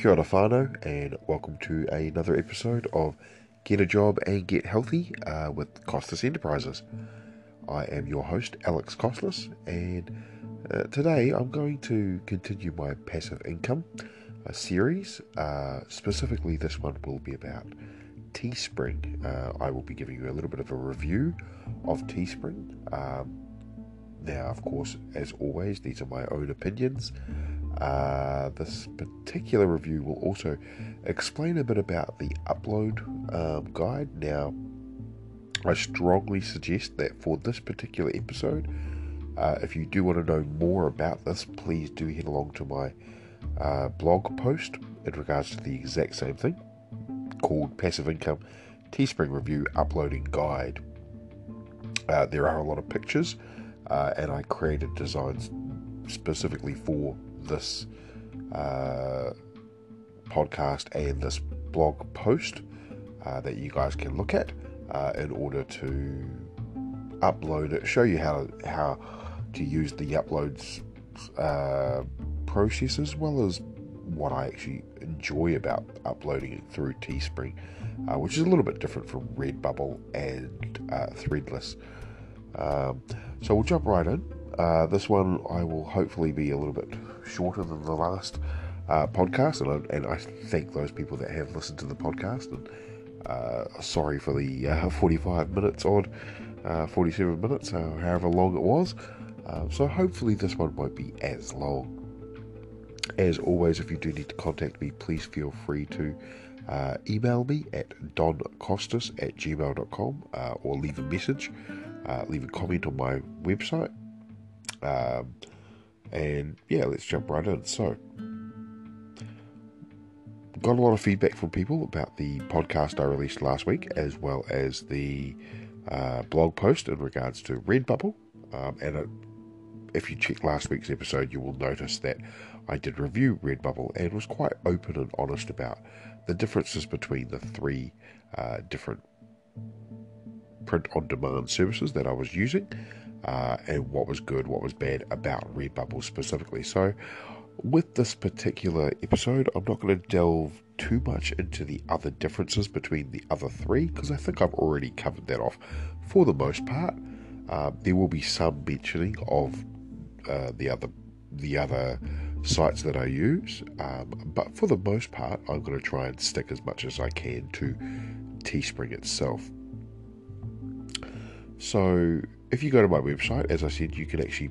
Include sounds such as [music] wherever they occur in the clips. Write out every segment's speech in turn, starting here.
Kia ora whānau, and welcome to another episode of Get a Job and Get Healthy uh, with Costas Enterprises. I am your host, Alex Costas, and uh, today I'm going to continue my passive income uh, series. Uh, specifically, this one will be about Teespring. Uh, I will be giving you a little bit of a review of Teespring. Um, now, of course, as always, these are my own opinions. Uh, this particular review will also explain a bit about the upload um, guide. Now, I strongly suggest that for this particular episode, uh, if you do want to know more about this, please do head along to my uh, blog post in regards to the exact same thing called Passive Income Teespring Review Uploading Guide. Uh, there are a lot of pictures, uh, and I created designs specifically for this uh, podcast and this blog post uh, that you guys can look at uh, in order to upload it, show you how how to use the uploads uh, process as well as what I actually enjoy about uploading it through Teespring, uh, which is a little bit different from Redbubble and uh, Threadless. Um, so we'll jump right in. Uh, this one I will hopefully be a little bit shorter than the last uh, podcast, and I, and I, thank those people that have listened to the podcast. And uh, sorry for the uh, [laughs] 45 minutes odd, uh, 47 minutes, however long it was. Um, so hopefully this one won't be as long. As always, if you do need to contact me, please feel free to uh, email me at doncostas at gmail.com uh, or leave a message, uh, leave a comment on my website. Um, and yeah, let's jump right in. So, got a lot of feedback from people about the podcast I released last week, as well as the uh, blog post in regards to Redbubble. Um, and it, if you check last week's episode, you will notice that I did review Redbubble and was quite open and honest about the differences between the three uh, different print on demand services that I was using uh, and what was good, what was bad about Redbubble specifically. So, with this particular episode, I'm not going to delve too much into the other differences between the other three because I think I've already covered that off for the most part. Uh, there will be some mentioning of uh, the other the other sites that I use, um, but for the most part, I'm going to try and stick as much as I can to Teespring itself. So, if you go to my website, as I said, you can actually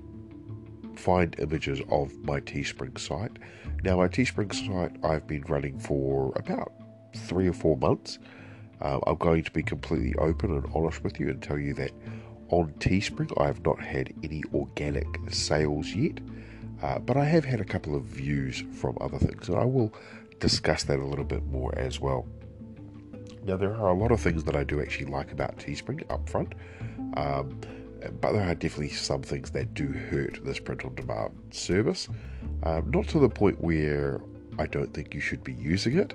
find images of my Teespring site. Now, my Teespring site I've been running for about three or four months. Um, I'm going to be completely open and honest with you and tell you that on Teespring I have not had any organic sales yet, uh, but I have had a couple of views from other things, and I will discuss that a little bit more as well. Now, there are a lot of things that I do actually like about Teespring up front. Um, but there are definitely some things that do hurt this print on demand service. Um, not to the point where I don't think you should be using it.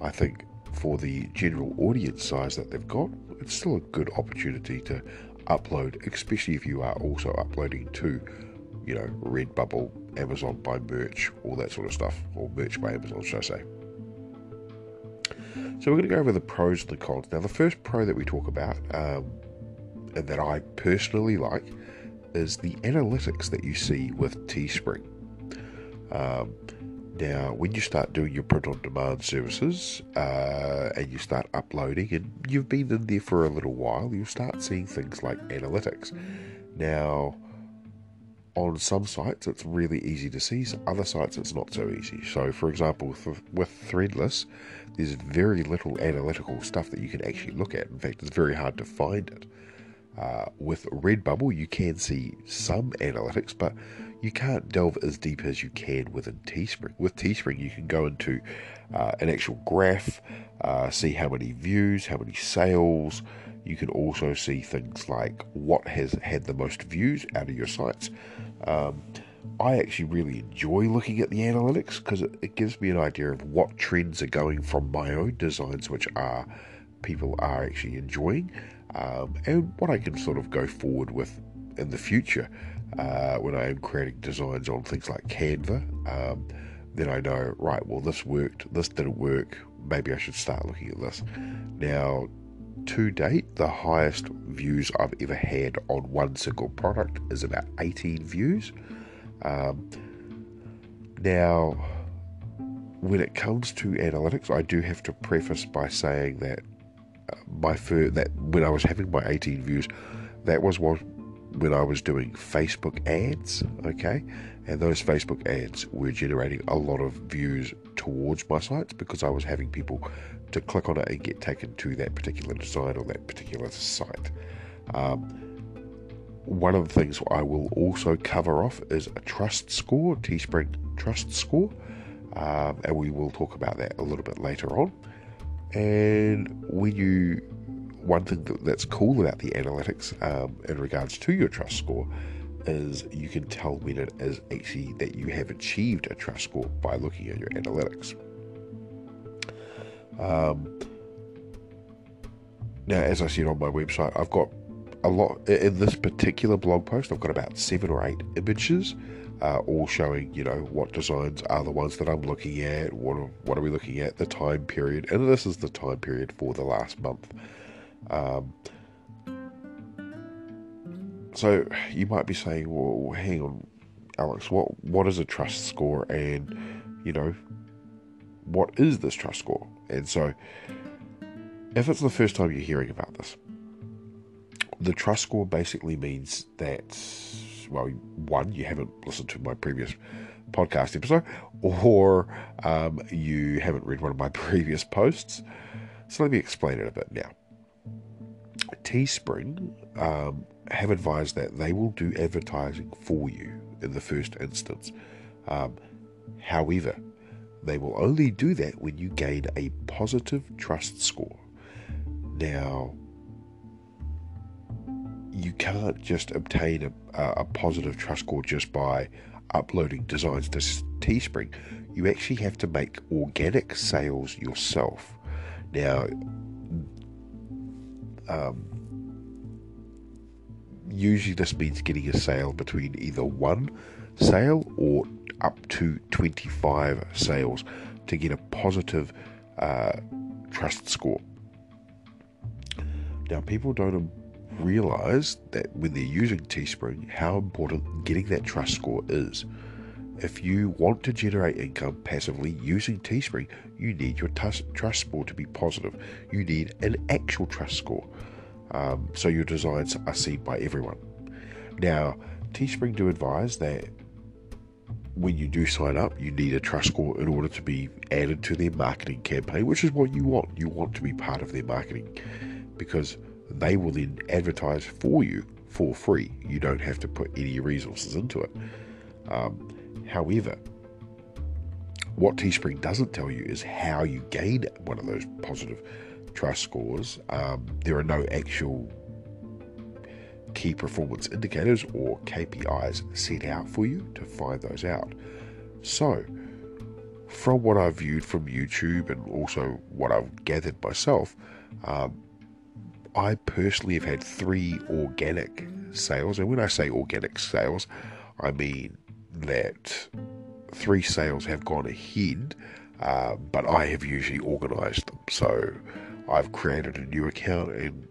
I think for the general audience size that they've got, it's still a good opportunity to upload, especially if you are also uploading to, you know, Redbubble, Amazon by merch, all that sort of stuff, or merch by Amazon, should I say. So we're going to go over the pros and the cons. Now, the first pro that we talk about um, that I personally like is the analytics that you see with Teespring. Um, now, when you start doing your print on demand services uh, and you start uploading, and you've been in there for a little while, you'll start seeing things like analytics. Now, on some sites, it's really easy to see, other sites, it's not so easy. So, for example, with, with Threadless, there's very little analytical stuff that you can actually look at. In fact, it's very hard to find it. Uh, with Redbubble, you can see some analytics, but you can't delve as deep as you can within Teespring. With Teespring, you can go into uh, an actual graph, uh, see how many views, how many sales. You can also see things like what has had the most views out of your sites. Um, I actually really enjoy looking at the analytics because it, it gives me an idea of what trends are going from my own designs, which are people are actually enjoying um, and what I can sort of go forward with in the future uh, when I am creating designs on things like Canva. Um, then I know, right, well, this worked, this didn't work, maybe I should start looking at this. Now, to date, the highest views I've ever had on one single product is about 18 views. Um, now, when it comes to analytics, I do have to preface by saying that my fir- that when I was having my 18 views, that was what when I was doing Facebook ads, okay, and those Facebook ads were generating a lot of views towards my sites because I was having people to click on it and get taken to that particular design or that particular site. Um, one of the things I will also cover off is a trust score, Teespring trust score, um, and we will talk about that a little bit later on. And when you, one thing that's cool about the analytics um, in regards to your trust score is you can tell when it is actually that you have achieved a trust score by looking at your analytics. Um, now, as I said on my website, I've got a lot in this particular blog post. I've got about seven or eight images, uh, all showing you know what designs are the ones that I'm looking at. What are, what are we looking at? The time period, and this is the time period for the last month. Um, so you might be saying, "Well, hang on, Alex. What what is a trust score?" And you know, what is this trust score? And so, if it's the first time you're hearing about this, the trust score basically means that, well, one, you haven't listened to my previous podcast episode, or um, you haven't read one of my [laughs] previous posts. So let me explain it a bit now. Teespring um, have advised that they will do advertising for you in the first instance. Um, however, they will only do that when you gain a positive trust score. Now, you can't just obtain a, a positive trust score just by uploading designs to Teespring. You actually have to make organic sales yourself. Now, um, usually this means getting a sale between either one sale or up to 25 sales to get a positive uh, trust score. Now, people don't realize that when they're using Teespring, how important getting that trust score is. If you want to generate income passively using Teespring, you need your trust, score to be positive. You need an actual trust score um, so your designs are seen by everyone. Now, Teespring do advise that when you do sign up, you need a trust score in order to be added to their marketing campaign, which is what you want. You want to be part of their marketing because they will then advertise for you for free. You don't have to put any resources into it. Um, however, what Teespring doesn't tell you is how you gain one of those positive trust scores. Um, there are no actual key performance indicators or KPIs set out for you to find those out. So, from what I've viewed from YouTube and also what I've gathered myself, um, I personally have had three organic sales. And when I say organic sales, I mean that three sales have gone ahead, uh, but I have usually organized them. So I've created a new account and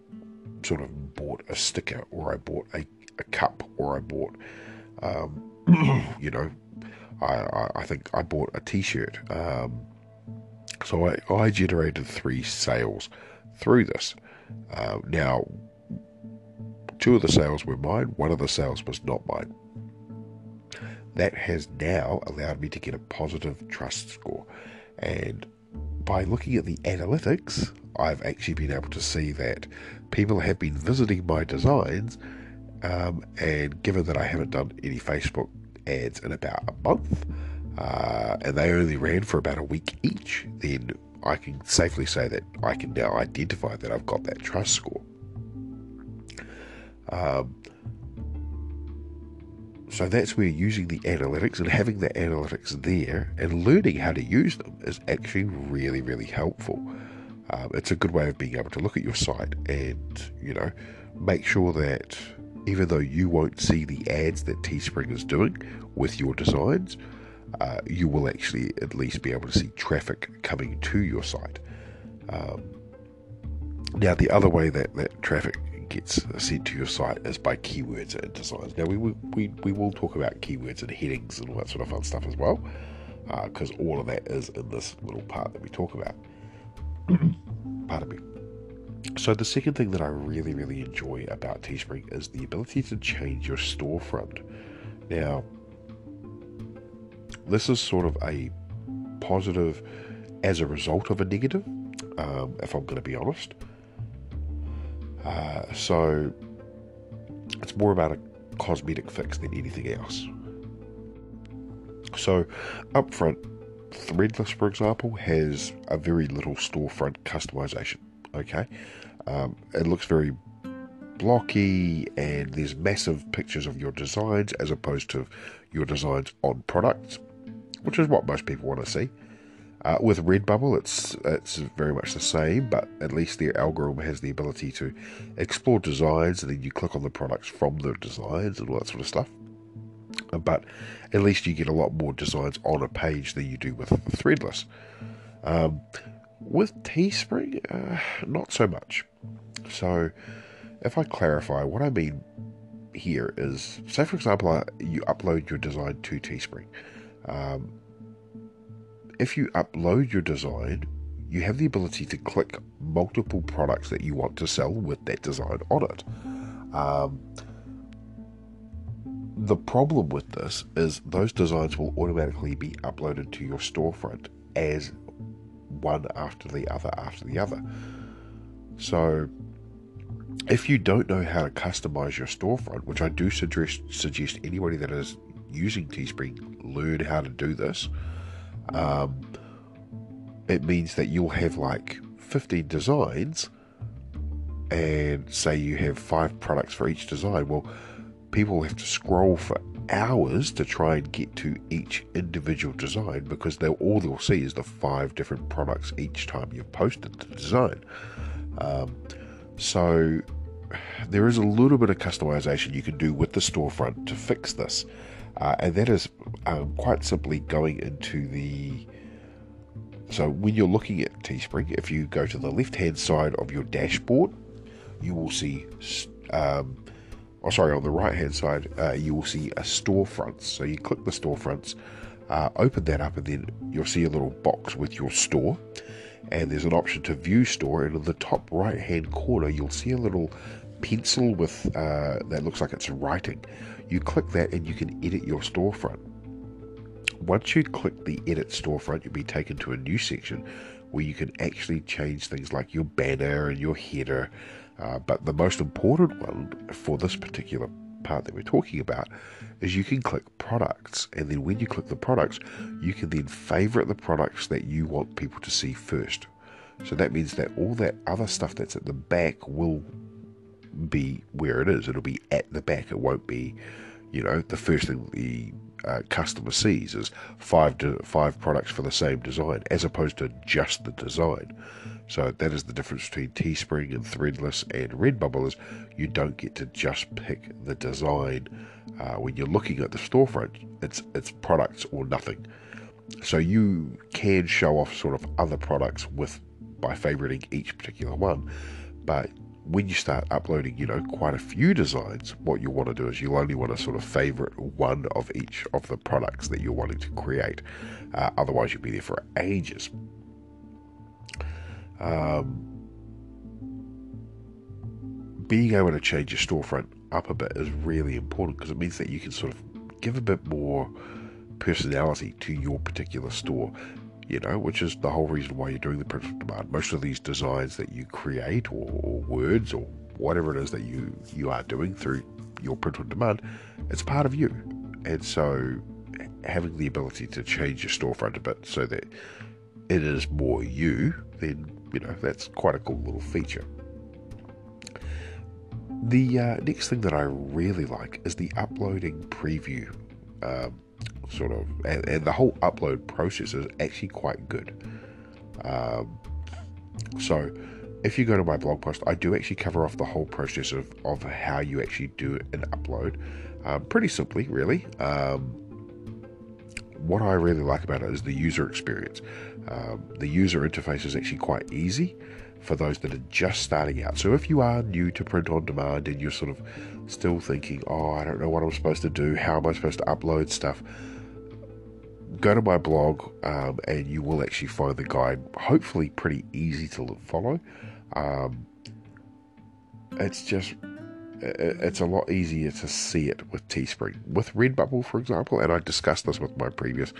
sort of bought a sticker, or I bought a, a cup, or I bought, um, [coughs] you know, I, I, think I bought a t shirt. Um, so I, I generated three sales through this. Uh, now, two of the sales were mine, one of the sales was not mine. That has now allowed me to get a positive trust score. And by looking at the analytics, I've actually been able to see that people have been visiting my designs. Um, and given that I haven't done any Facebook ads in about a month, uh, and they only ran for about a week each, then I can safely say that I can now identify that I've got that trust score. Um, so that's where using the analytics and having the analytics there and learning how to use them is actually really, really helpful. Um, it's a good way of being able to look at your site and, you know, make sure that even though you won't see the ads that Teespring is doing with your designs, uh, you will actually at least be able to see traffic coming to your site. Um, now, the other way that, that traffic gets sent to your site is by keywords and designs. Now, we, we, we will talk about keywords and headings and all that sort of fun stuff as well, because uh, all of that is in this little part that we talk about. Pardon me. So, the second thing that I really, really enjoy about Teespring is the ability to change your storefront. Now, this is sort of a positive as a result of a negative, um, if I'm going to be honest. Uh, so it's more about a cosmetic fix than anything else. So, up front, Threadless, for example, has a very little storefront customization. Okay, um, it looks very blocky, and there's massive pictures of your designs as opposed to your designs on products, which is what most people want to see. Uh, with Redbubble, it's it's very much the same, but at least the algorithm has the ability to explore designs, and then you click on the products from the designs and all that sort of stuff. But at least you get a lot more designs on a page than you do with Threadless. Um, with Teespring, uh, not so much. So, if I clarify, what I mean here is, say for example, uh, you upload your design to Teespring. Um, if you upload your design, you have the ability to click multiple products that you want to sell with that design on it. Um, the problem with this is those designs will automatically be uploaded to your storefront as one after the other after the other. So, if you don't know how to customize your storefront, which I do suggest, suggest anybody that is using Teespring learn how to do this, um, it means that you'll have like 15 designs and say you have five products for each design. Well, people have to scroll for hours to try and get to each individual design because they'll all they'll see is the five different products each time you've posted the design. Um, so [sighs] there is a little bit of customization you can do with the storefront to fix this, uh, and that is um, quite simply going into the. So when you're looking at Teespring, if you go to the left-hand side of your dashboard, you will see. Um, oh, sorry, on the right-hand side, uh, you will see a storefront. So you click the storefronts, uh, open that up, and then you'll see a little box with your store and there's an option to view store and in the top right hand corner you'll see a little pencil with uh, that looks like it's writing you click that and you can edit your storefront. Once you click the edit storefront you'll be taken to a new section where you can actually change things like your banner and your header. Uh, but the most important one for this particular part that we're talking about is you can click products. And then when you click the products you can then favorite the products that you want people to see first. So that means that all that other stuff that's at the back will be where it is it'll be at the back it won't be you know the first thing the uh, customer sees is five five products for the same design as opposed to just the design so that is the difference between Teespring and Threadless and Redbubble is you don't get to just pick the design uh, when you're looking at the storefront. It's it's products or nothing. So you can show off sort of other products with by favoriting each particular one, but when you start uploading, you know, quite a few designs, what you want to do is you'll only want to sort of favorite one of each of the products that you're wanting to create. Uh, otherwise, you'll be there for ages. Um, being able to change your storefront up a bit is really important because it means that you can sort of give a bit more personality to your particular store, you know, which is the whole reason why you're doing the print on demand. Most of these designs that you create or, or words or whatever it is that you, you are doing through your print on demand, it's part of you. And so having the ability to change your storefront a bit so that it is more you, then you know, that's quite a cool little feature. The uh, next thing that I really like is the uploading preview, um, sort of, and, and, the whole upload process is actually quite good. Um, so, if you go to my blog post, I do actually cover off the whole process of, of how you actually do an upload. Um, pretty simply, really. Um, what I really like about it is the user experience. Um, the user interface is actually quite easy for those that are just starting out. So if you are new to print on demand and you're sort of still thinking, oh, I don't know what I'm supposed to do, how am I supposed to upload stuff, go to my blog um, and you will actually find the guide hopefully pretty easy to follow. Um, it's just it's a lot easier to see it with Teespring. With Redbubble, for example, and I discussed this with my previous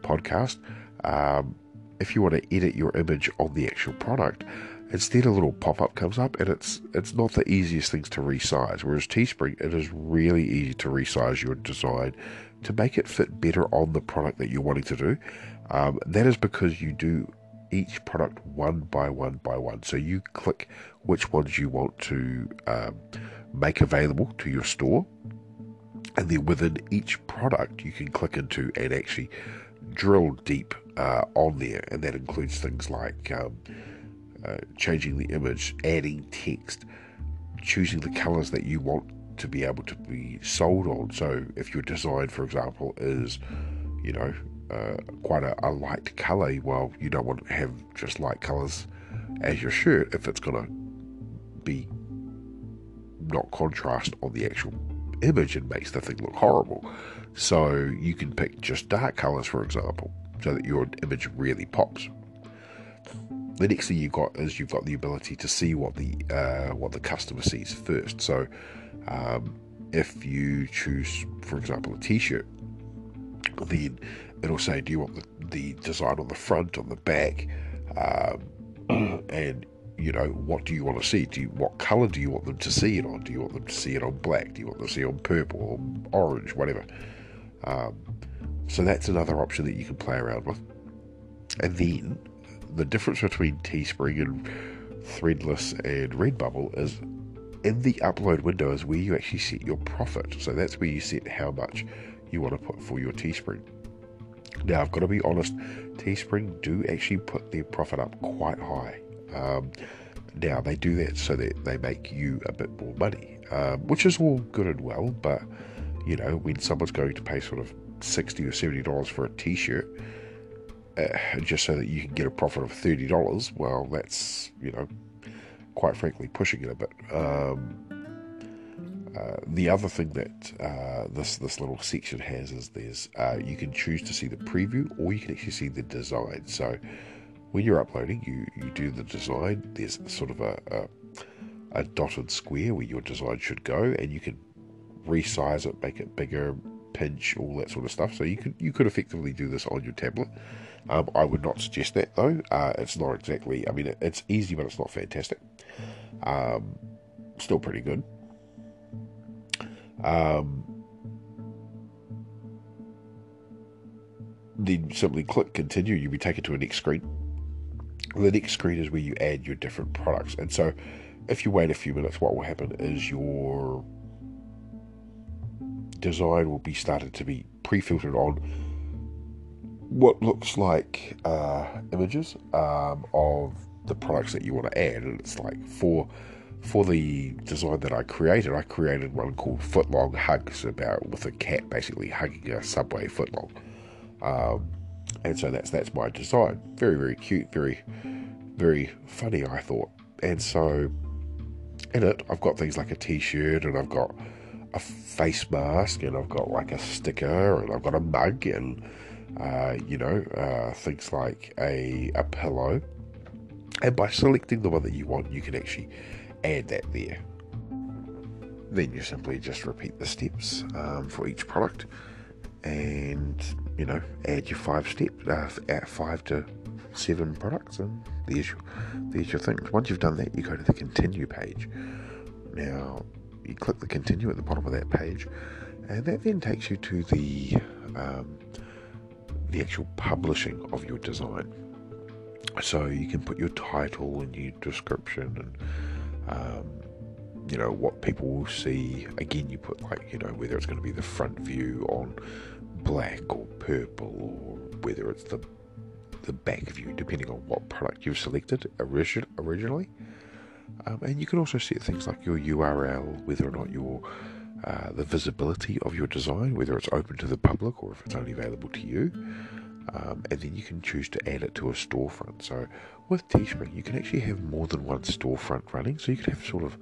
podcast, um, if you want to edit your image on the actual product, instead a little pop-up comes up and it's it's not the easiest things to resize. Whereas Teespring, it is really easy to resize your design to make it fit better on the product that you're wanting to do. Um, that is because you do each product one by one by one. So you click which ones you want to um, make available to your store. And then within each product, you can click into and actually drill deep uh, on there. And that includes things like um, uh, changing the image, adding text, choosing the colors that you want to be able to be sold on. So if your design, for example, is, you know, uh, quite a, a, light color, well, you don't want to have just light colors as your shirt if it's going to be not contrast on the actual image and makes the thing look horrible. So you can pick just dark colors, for example, so that your image really pops. The next thing you've got is you've got the ability to see what the uh, what the customer sees first. So um, if you choose, for example, a T-shirt, then it'll say, do you want the, the design on the front, on the back, um, [clears throat] and you know, what do you want to see? Do you, what color do you want them to see it on? Do you want them to see it on black? Do you want them to see it on purple or orange, whatever? Um, so that's another option that you can play around with. And then the difference between Teespring and Threadless and Redbubble is in the upload window is where you actually set your profit. So that's where you set how much you want to put for your Teespring. Now, I've got to be honest, Teespring do actually put their profit up quite high. Um, now they do that so that they make you a bit more money, um, which is all good and well. But you know, when someone's going to pay sort of sixty or seventy dollars for a T-shirt, uh, just so that you can get a profit of thirty dollars, well, that's you know, quite frankly, pushing it a bit. Um, uh, the other thing that uh, this this little section has is there's uh, you can choose to see the preview or you can actually see the design. So when you're uploading, you, you do the design. There's sort of a, a, a dotted square where your design should go, and you can resize it, make it bigger, pinch, all that sort of stuff. So you could you could effectively do this on your tablet. Um, I would not suggest that though. Uh, it's not exactly. I mean, it, it's easy, but it's not fantastic. Um, still pretty good. Um, then simply click continue. You'll be taken to a next screen the next screen is where you add your different products. And so if you wait a few minutes, what will happen is your design will be started to be pre-filtered on what looks like uh, images um, of the products that you want to add. And it's like for for the design that I created, I created one called Footlong Hugs about with a cat basically hugging a subway footlong. Um, and so that's that's my design. Very very cute, very very funny. I thought, and so in it I've got things like a T-shirt and I've got a face mask and I've got like a sticker and I've got a mug and uh, you know uh, things like a a pillow. And by selecting the one that you want, you can actually add that there. Then you simply just repeat the steps um, for each product and you know add your five step uh, at five to seven products and there's your there's your things once you've done that you go to the continue page now you click the continue at the bottom of that page and that then takes you to the um, the actual publishing of your design. So you can put your title and your description and um, you know what people will see. Again you put like you know whether it's going to be the front view on black or purple or whether it's the the back view depending on what product you've selected originally um, and you can also set things like your URL whether or not you're uh, the visibility of your design, whether it's open to the public or if it's only available to you. Um, and then you can choose to add it to a storefront. So with Teespring, you can actually have more than one storefront running. So you could have sort of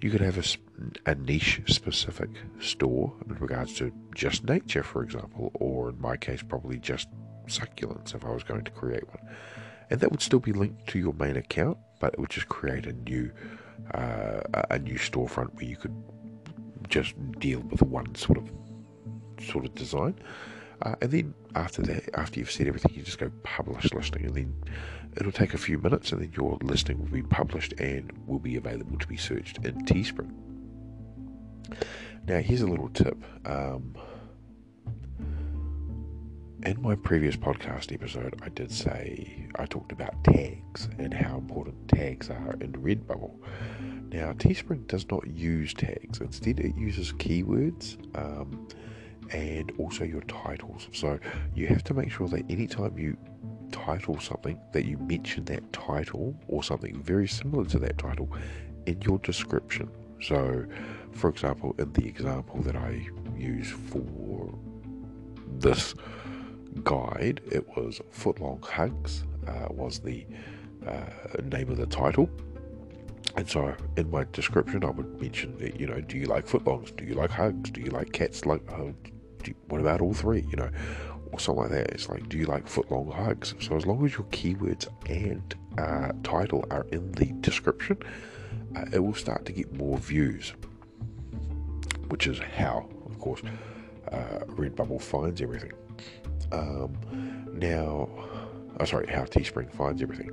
you could have a, a niche specific store in regards to just nature, for example, or in my case, probably just succulents if I was going to create one. And that would still be linked to your main account, but it would just create a new uh, a new storefront where you could just deal with one sort of sort of design. Uh, and then after that, after you've said everything, you just go publish listing, and then it'll take a few minutes, and then your listing will be published and will be available to be searched in Teespring. Now, here's a little tip. Um, in my previous podcast episode, I did say I talked about tags and how important tags are in Redbubble. Now, Teespring does not use tags, instead, it uses keywords. Um, and also your titles. So you have to make sure that anytime you title something, that you mention that title or something very similar to that title in your description. So, for example, in the example that I use for this guide, it was Footlong Hugs, uh, was the uh, name of the title. And so in my description, I would mention that, you know, do you like footlongs? Do you like hugs? Do you like cats? Like, uh, you, what about all three? You know, or something like that. It's like, do you like footlong hugs? So as long as your keywords and uh, title are in the description, uh, it will start to get more views. Which is how, of course, uh, Redbubble finds everything. Um, now, oh, sorry, how Teespring finds everything.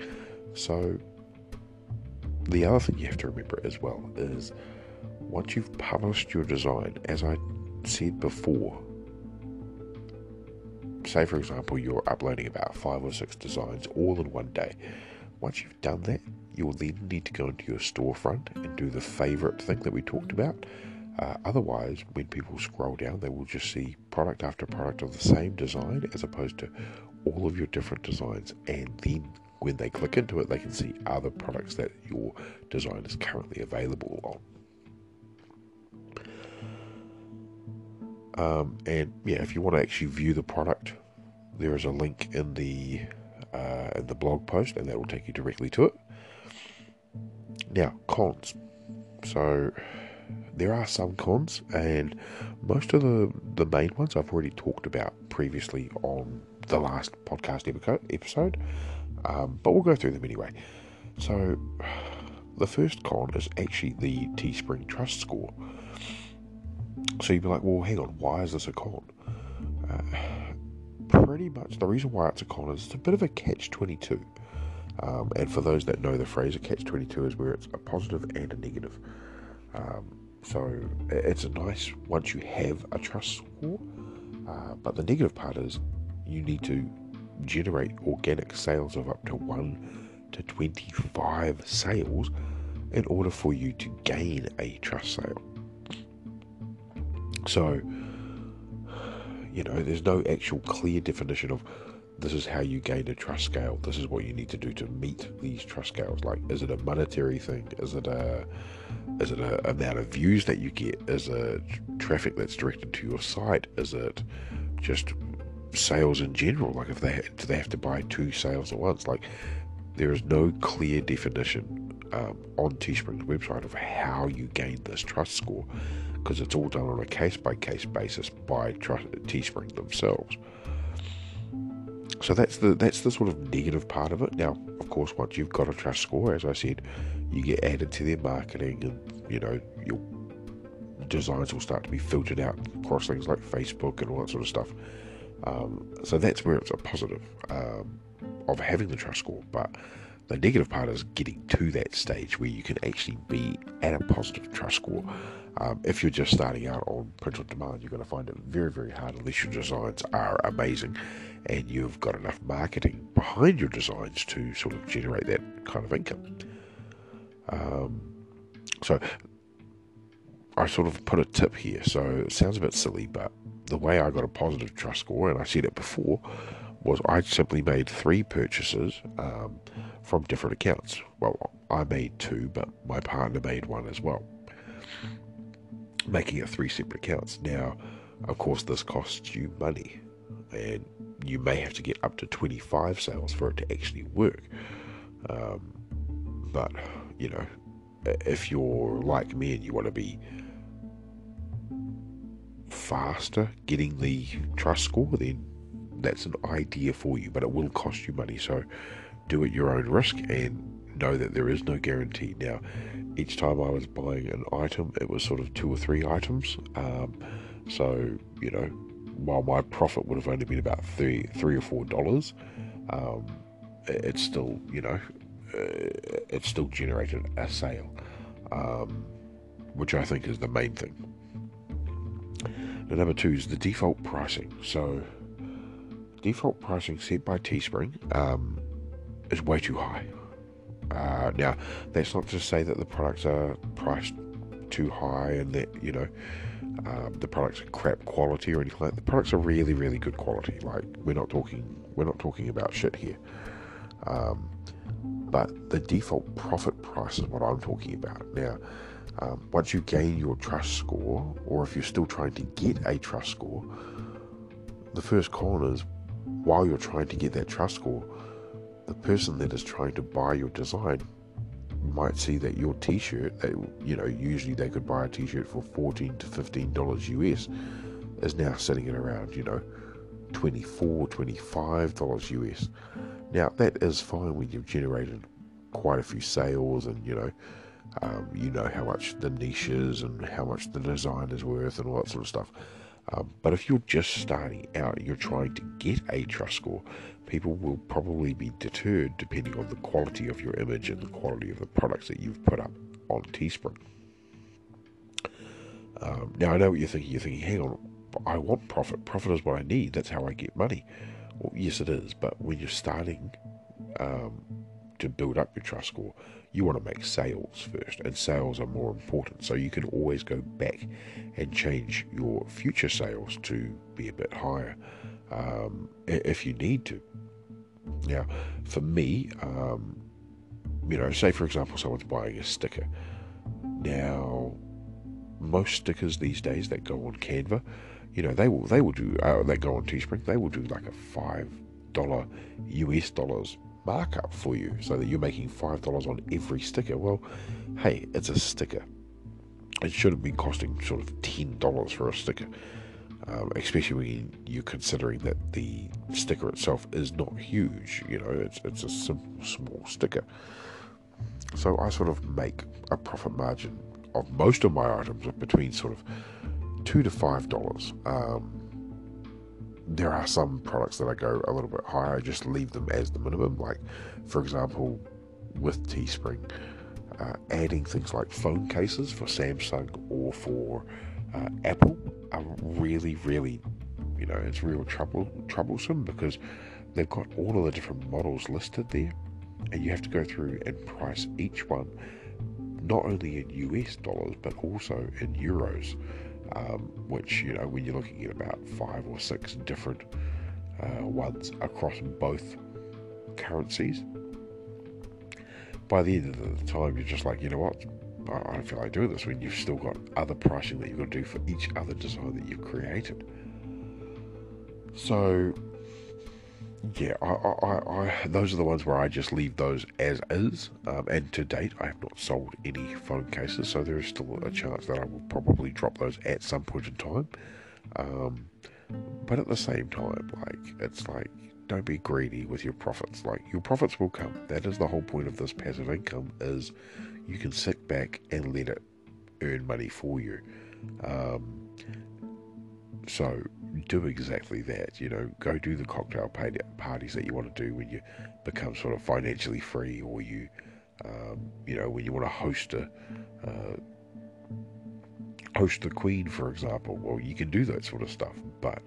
So the other thing you have to remember as well is once you've published your design, as I said before, say for example you're uploading about five or six designs all in one day once you've done that you'll then need to go into your storefront and do the favorite thing that we talked about uh, otherwise when people scroll down they will just see product after product of the same design as opposed to all of your different designs and then when they click into it they can see other products that your design is currently available on Um, and yeah, if you want to actually view the product, there is a link in the uh, in the blog post, and that will take you directly to it. Now, cons. So there are some cons, and most of the the main ones I've already talked about previously on the last podcast episode. Um, but we'll go through them anyway. So the first con is actually the Teespring Trust Score. So you'd be like, well, hang on, why is this a con? Uh, pretty much the reason why it's a con is it's a bit of a catch 22. Um, and for those that know the phrase, a catch 22 is where it's a positive and a negative. Um, so it's a nice once you have a trust score, uh, but the negative part is you need to generate organic sales of up to 1 to 25 sales in order for you to gain a trust sale. So, you know, there's no actual clear definition of this is how you gain a trust scale. This is what you need to do to meet these trust scales. Like, is it a monetary thing? Is it a is it a amount of views that you get? Is it traffic that's directed to your site? Is it just sales in general? Like, if they do they have to buy two sales at once? Like, there is no clear definition um, on Teespring's website of how you gain this trust score because it's all done on a case by case basis by Teespring themselves. So that's the that's the sort of negative part of it. Now, of course, once you've got a trust score, as I said, you get added to their marketing, and you know your designs will start to be filtered out across things like Facebook and all that sort of stuff. Um, so that's where it's a positive um, of having the trust score, but the negative part is getting to that stage where you can actually be at a positive trust score um, if you're just starting out on print on demand, you're going to find it very, very hard unless your designs are amazing and you've got enough marketing behind your designs to sort of generate that kind of income. Um, so I sort of put a tip here. So it sounds a bit silly, but the way I got a positive trust score, and I said it before, was I simply made three purchases um, from different accounts. Well, I made two, but my partner made one as well. making it three separate accounts. Now, of course, this costs you money, and you may have to get up to 25 sales for it to actually work. Um, but, you know, if you're like me and you want to be faster getting the trust score, then that's an idea for you, but it will cost you money. So do it your own risk and know that there is no guarantee. Now, each time I was buying an item, it was sort of two or three items. Um, so, you know, while my profit would have only been about three, three or four dollars, um, it's still, you know, uh, it still generated a sale, um, which I think is the main thing. Now, number two is the default pricing. So, default pricing set by Teespring um, is way too high. Uh, now, that's not to say that the products are priced too high and that you know um, the products are crap quality or anything like that. The products are really, really good quality. Like we're not talking, we're not talking about shit here. Um, but the default profit price is what I'm talking about. Now, um, once you gain your trust score, or if you're still trying to get a trust score, the first con is while you're trying to get that trust score, the person that is trying to buy your design might see that your t-shirt that you know usually they could buy a t-shirt for 14 to 15 dollars us is now sitting at around you know 24 25 dollars us now that is fine when you've generated quite a few sales and you know um, you know how much the niche is and how much the design is worth and all that sort of stuff um, but if you're just starting out you're trying to get a trust score people will probably be deterred depending on the quality of your image and the quality of the products that you've put up on Teespring. Um, now, I know what you're thinking. You're thinking, hang on, I want profit. Profit is what I need. That's how I get money. Well, yes, it is. But when you're starting um, to build up your trust score, you want to make sales first, and sales are more important. So you can always go back and change your future sales to be a bit higher um, if you need to. Now, for me, um, you know, say for example, someone's buying a sticker. Now, most stickers these days that go on Canva, you know, they will they will do uh, they go on Teespring, they will do like a five dollar US dollars markup for you, so that you're making five dollars on every sticker. Well, hey, it's a sticker. It should have been costing sort of ten dollars for a sticker um, especially when you're considering that the sticker itself is not huge. You know, it's it's a simple small sticker. So I sort of make a profit margin of most of my items between sort of two to five dollars. Um, there are some products that I go a little bit higher. I just leave them as the minimum. Like, for example, with Teespring, uh, adding things like phone cases for Samsung or for uh, Apple are really, really, you know, it's real trouble troublesome because they've got all of the different models listed there, and you have to go through and price each one not only in US dollars but also in euros, um, which you know when you're looking at about five or six different uh, ones across both currencies. By the end of the time, you're just like, you know what, I don't feel like doing this when you've still got other pricing that you've got to do for each other design that you've created. So, yeah, I, I, I, those are the ones where I just leave those as is. Um, and to date, I have not sold any phone cases, so there is still a chance that I will probably drop those at some point in time. Um, but at the same time, like it's like don't be greedy with your profits. Like your profits will come. That is the whole point of this passive income. Is you can sit back and let it earn money for you. Um, so do exactly that. You know, go do the cocktail parties that you want to do when you become sort of financially free, or you, um, you know, when you want to host a. Uh, host the queen for example well you can do that sort of stuff but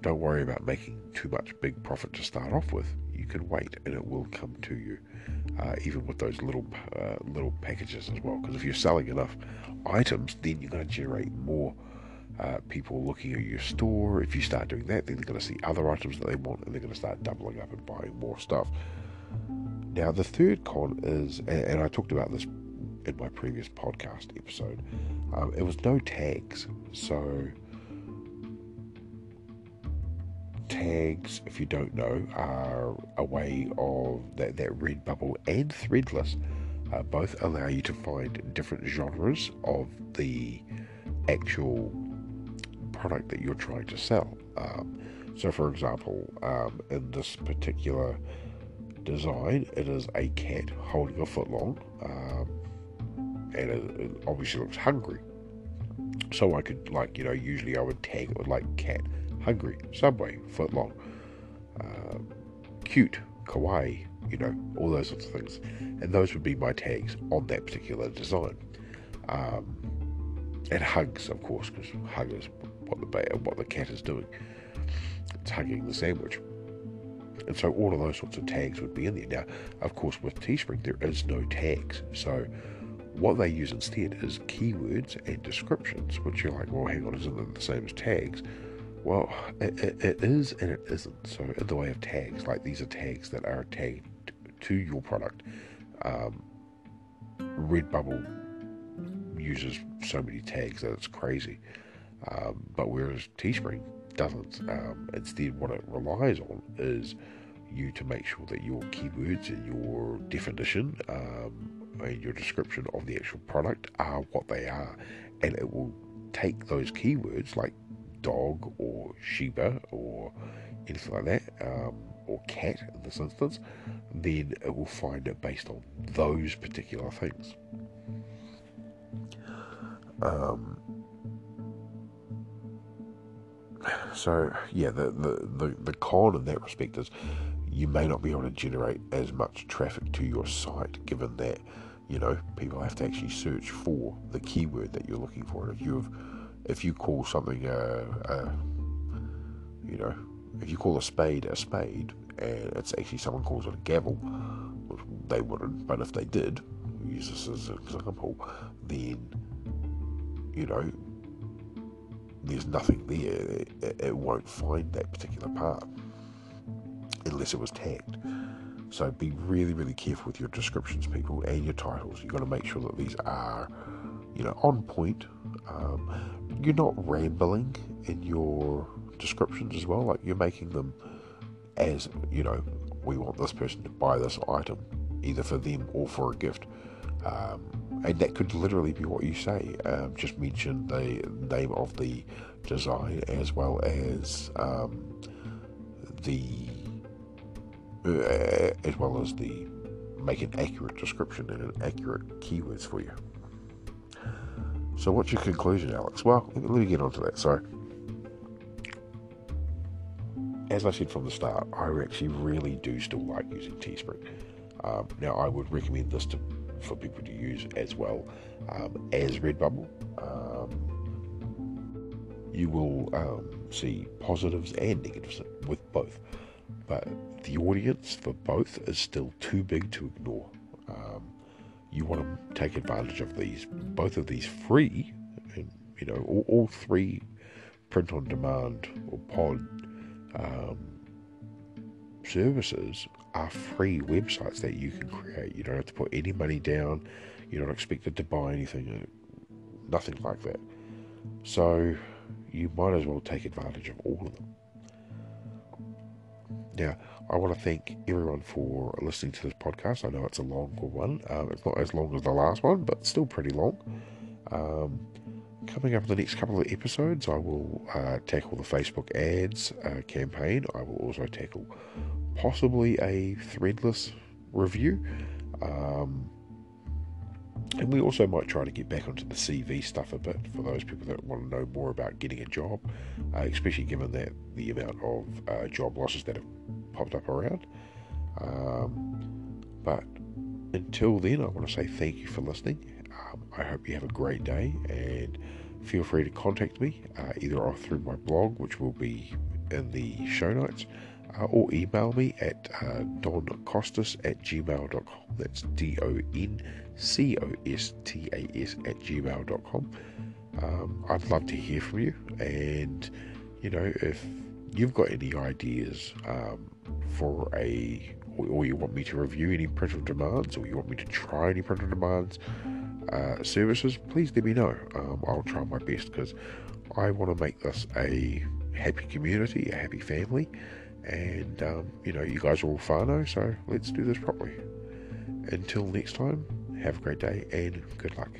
don't worry about making too much big profit to start off with you can wait and it will come to you uh, even with those little uh, little packages as well. Because if you're selling enough items, then you're going to generate more uh, people looking at your store. If you start doing that, then they're going to see other items that they want, and they're going to start doubling up and buying more stuff. Now, the third con is, and, and I talked about this in my previous podcast episode. Um, it was no tags. So, tags, if you don't know, are a way of that, that Redbubble and Threadless uh, both allow you to find different genres of the actual product that you're trying to sell. Um, so, for example, um, in this particular design, it is a cat holding a footlong, um, and it, it, obviously looks hungry. So I could, like, you know, usually I would tag it with like cat hungry, subway, footlong, uh, cute, kawaii, you know, all those sorts of things, and those would be my tags on that particular design. Um, and hugs, of course, because hug is the what the cat is doing. It's hugging the sandwich. And so all of those sorts of tags would be in there. Now, of course, with Teespring, there is no tags. So what they use instead is keywords and descriptions, which you're like, well, hang on, isn't it the same as tags? Well, it, it, it is and it isn't. So, in the way of tags, like these are tags that are tagged to your product. Um, Redbubble uses so many tags that it's crazy. Um, but whereas Teespring doesn't, um, instead, what it relies on is you to make sure that your keywords and your definition um, and your description of the actual product are what they are, and it will take those keywords like dog or Shiba or anything like that, um, or cat in this instance, then it will find it based on those particular things. Um, so yeah, the, the, the, the con in that respect is you may not be able to generate as much traffic to your site given that you know people have to actually search for the keyword that you're looking for. If you've if you call something a, a you know if you call a spade a spade and it's actually someone calls it a gavel, they wouldn't, but if they did, use this as an example, then you know there's nothing there. It, it won't find that particular part unless it was tagged. So be really, really careful with your descriptions, people, and your titles. You've got to make sure that these are, you know, on point. Um, you're not rambling in your descriptions as well. Like you're making them as, you know, we want this person to buy this item, either for them or for a gift. Um, and that could literally be what you say. Um, just mention the name of the design as well as um, the uh, as well as the make an accurate description and an accurate keywords for you. So, what's your conclusion, Alex? Well, let me get on to that. So, as I said from the start, I actually really do still like using Teespring. Um, now, I would recommend this to for people to use as well um, as Redbubble. Um, you will um, see positives and negatives with both, but the audience for both is still too big to ignore. Um, you want to take advantage of these, both of these free, and you know, all, all three print on demand or pod um, services are free websites that you can create. You don't have to put any money down. You're not expected to buy anything, uh, nothing like that. So you might as well take advantage of all of them. Now, I want to thank everyone for listening to this podcast. I know it's a longer one. Um, it's not as long as the last one, but still pretty long. Um, coming up in the next couple of episodes, I will uh, tackle the Facebook ads uh, campaign. I will also tackle possibly a threadless review. Um, and we also might try to get back onto the CV stuff a bit for those people that want to know more about getting a job, uh, especially given that the amount of uh, job losses that have popped up around. Um, but until then, I want to say thank you for listening. Um, I hope you have a great day and feel free to contact me uh, either through my blog, which will be in the show notes, uh, or email me at uh, doncostas at gmail.com. That's D O N C O S T A S at gmail.com. Um, I'd love to hear from you, and you know, if you've got any ideas um, for a, or you want me to review any print on demands, or you want me to try any print on demands, uh, services, please let me know. Um, I'll try my best because I want to make this a happy community, a happy family, and um, you know, you guys are all whānau, so let's do this properly. Until next time, have a great day and good luck.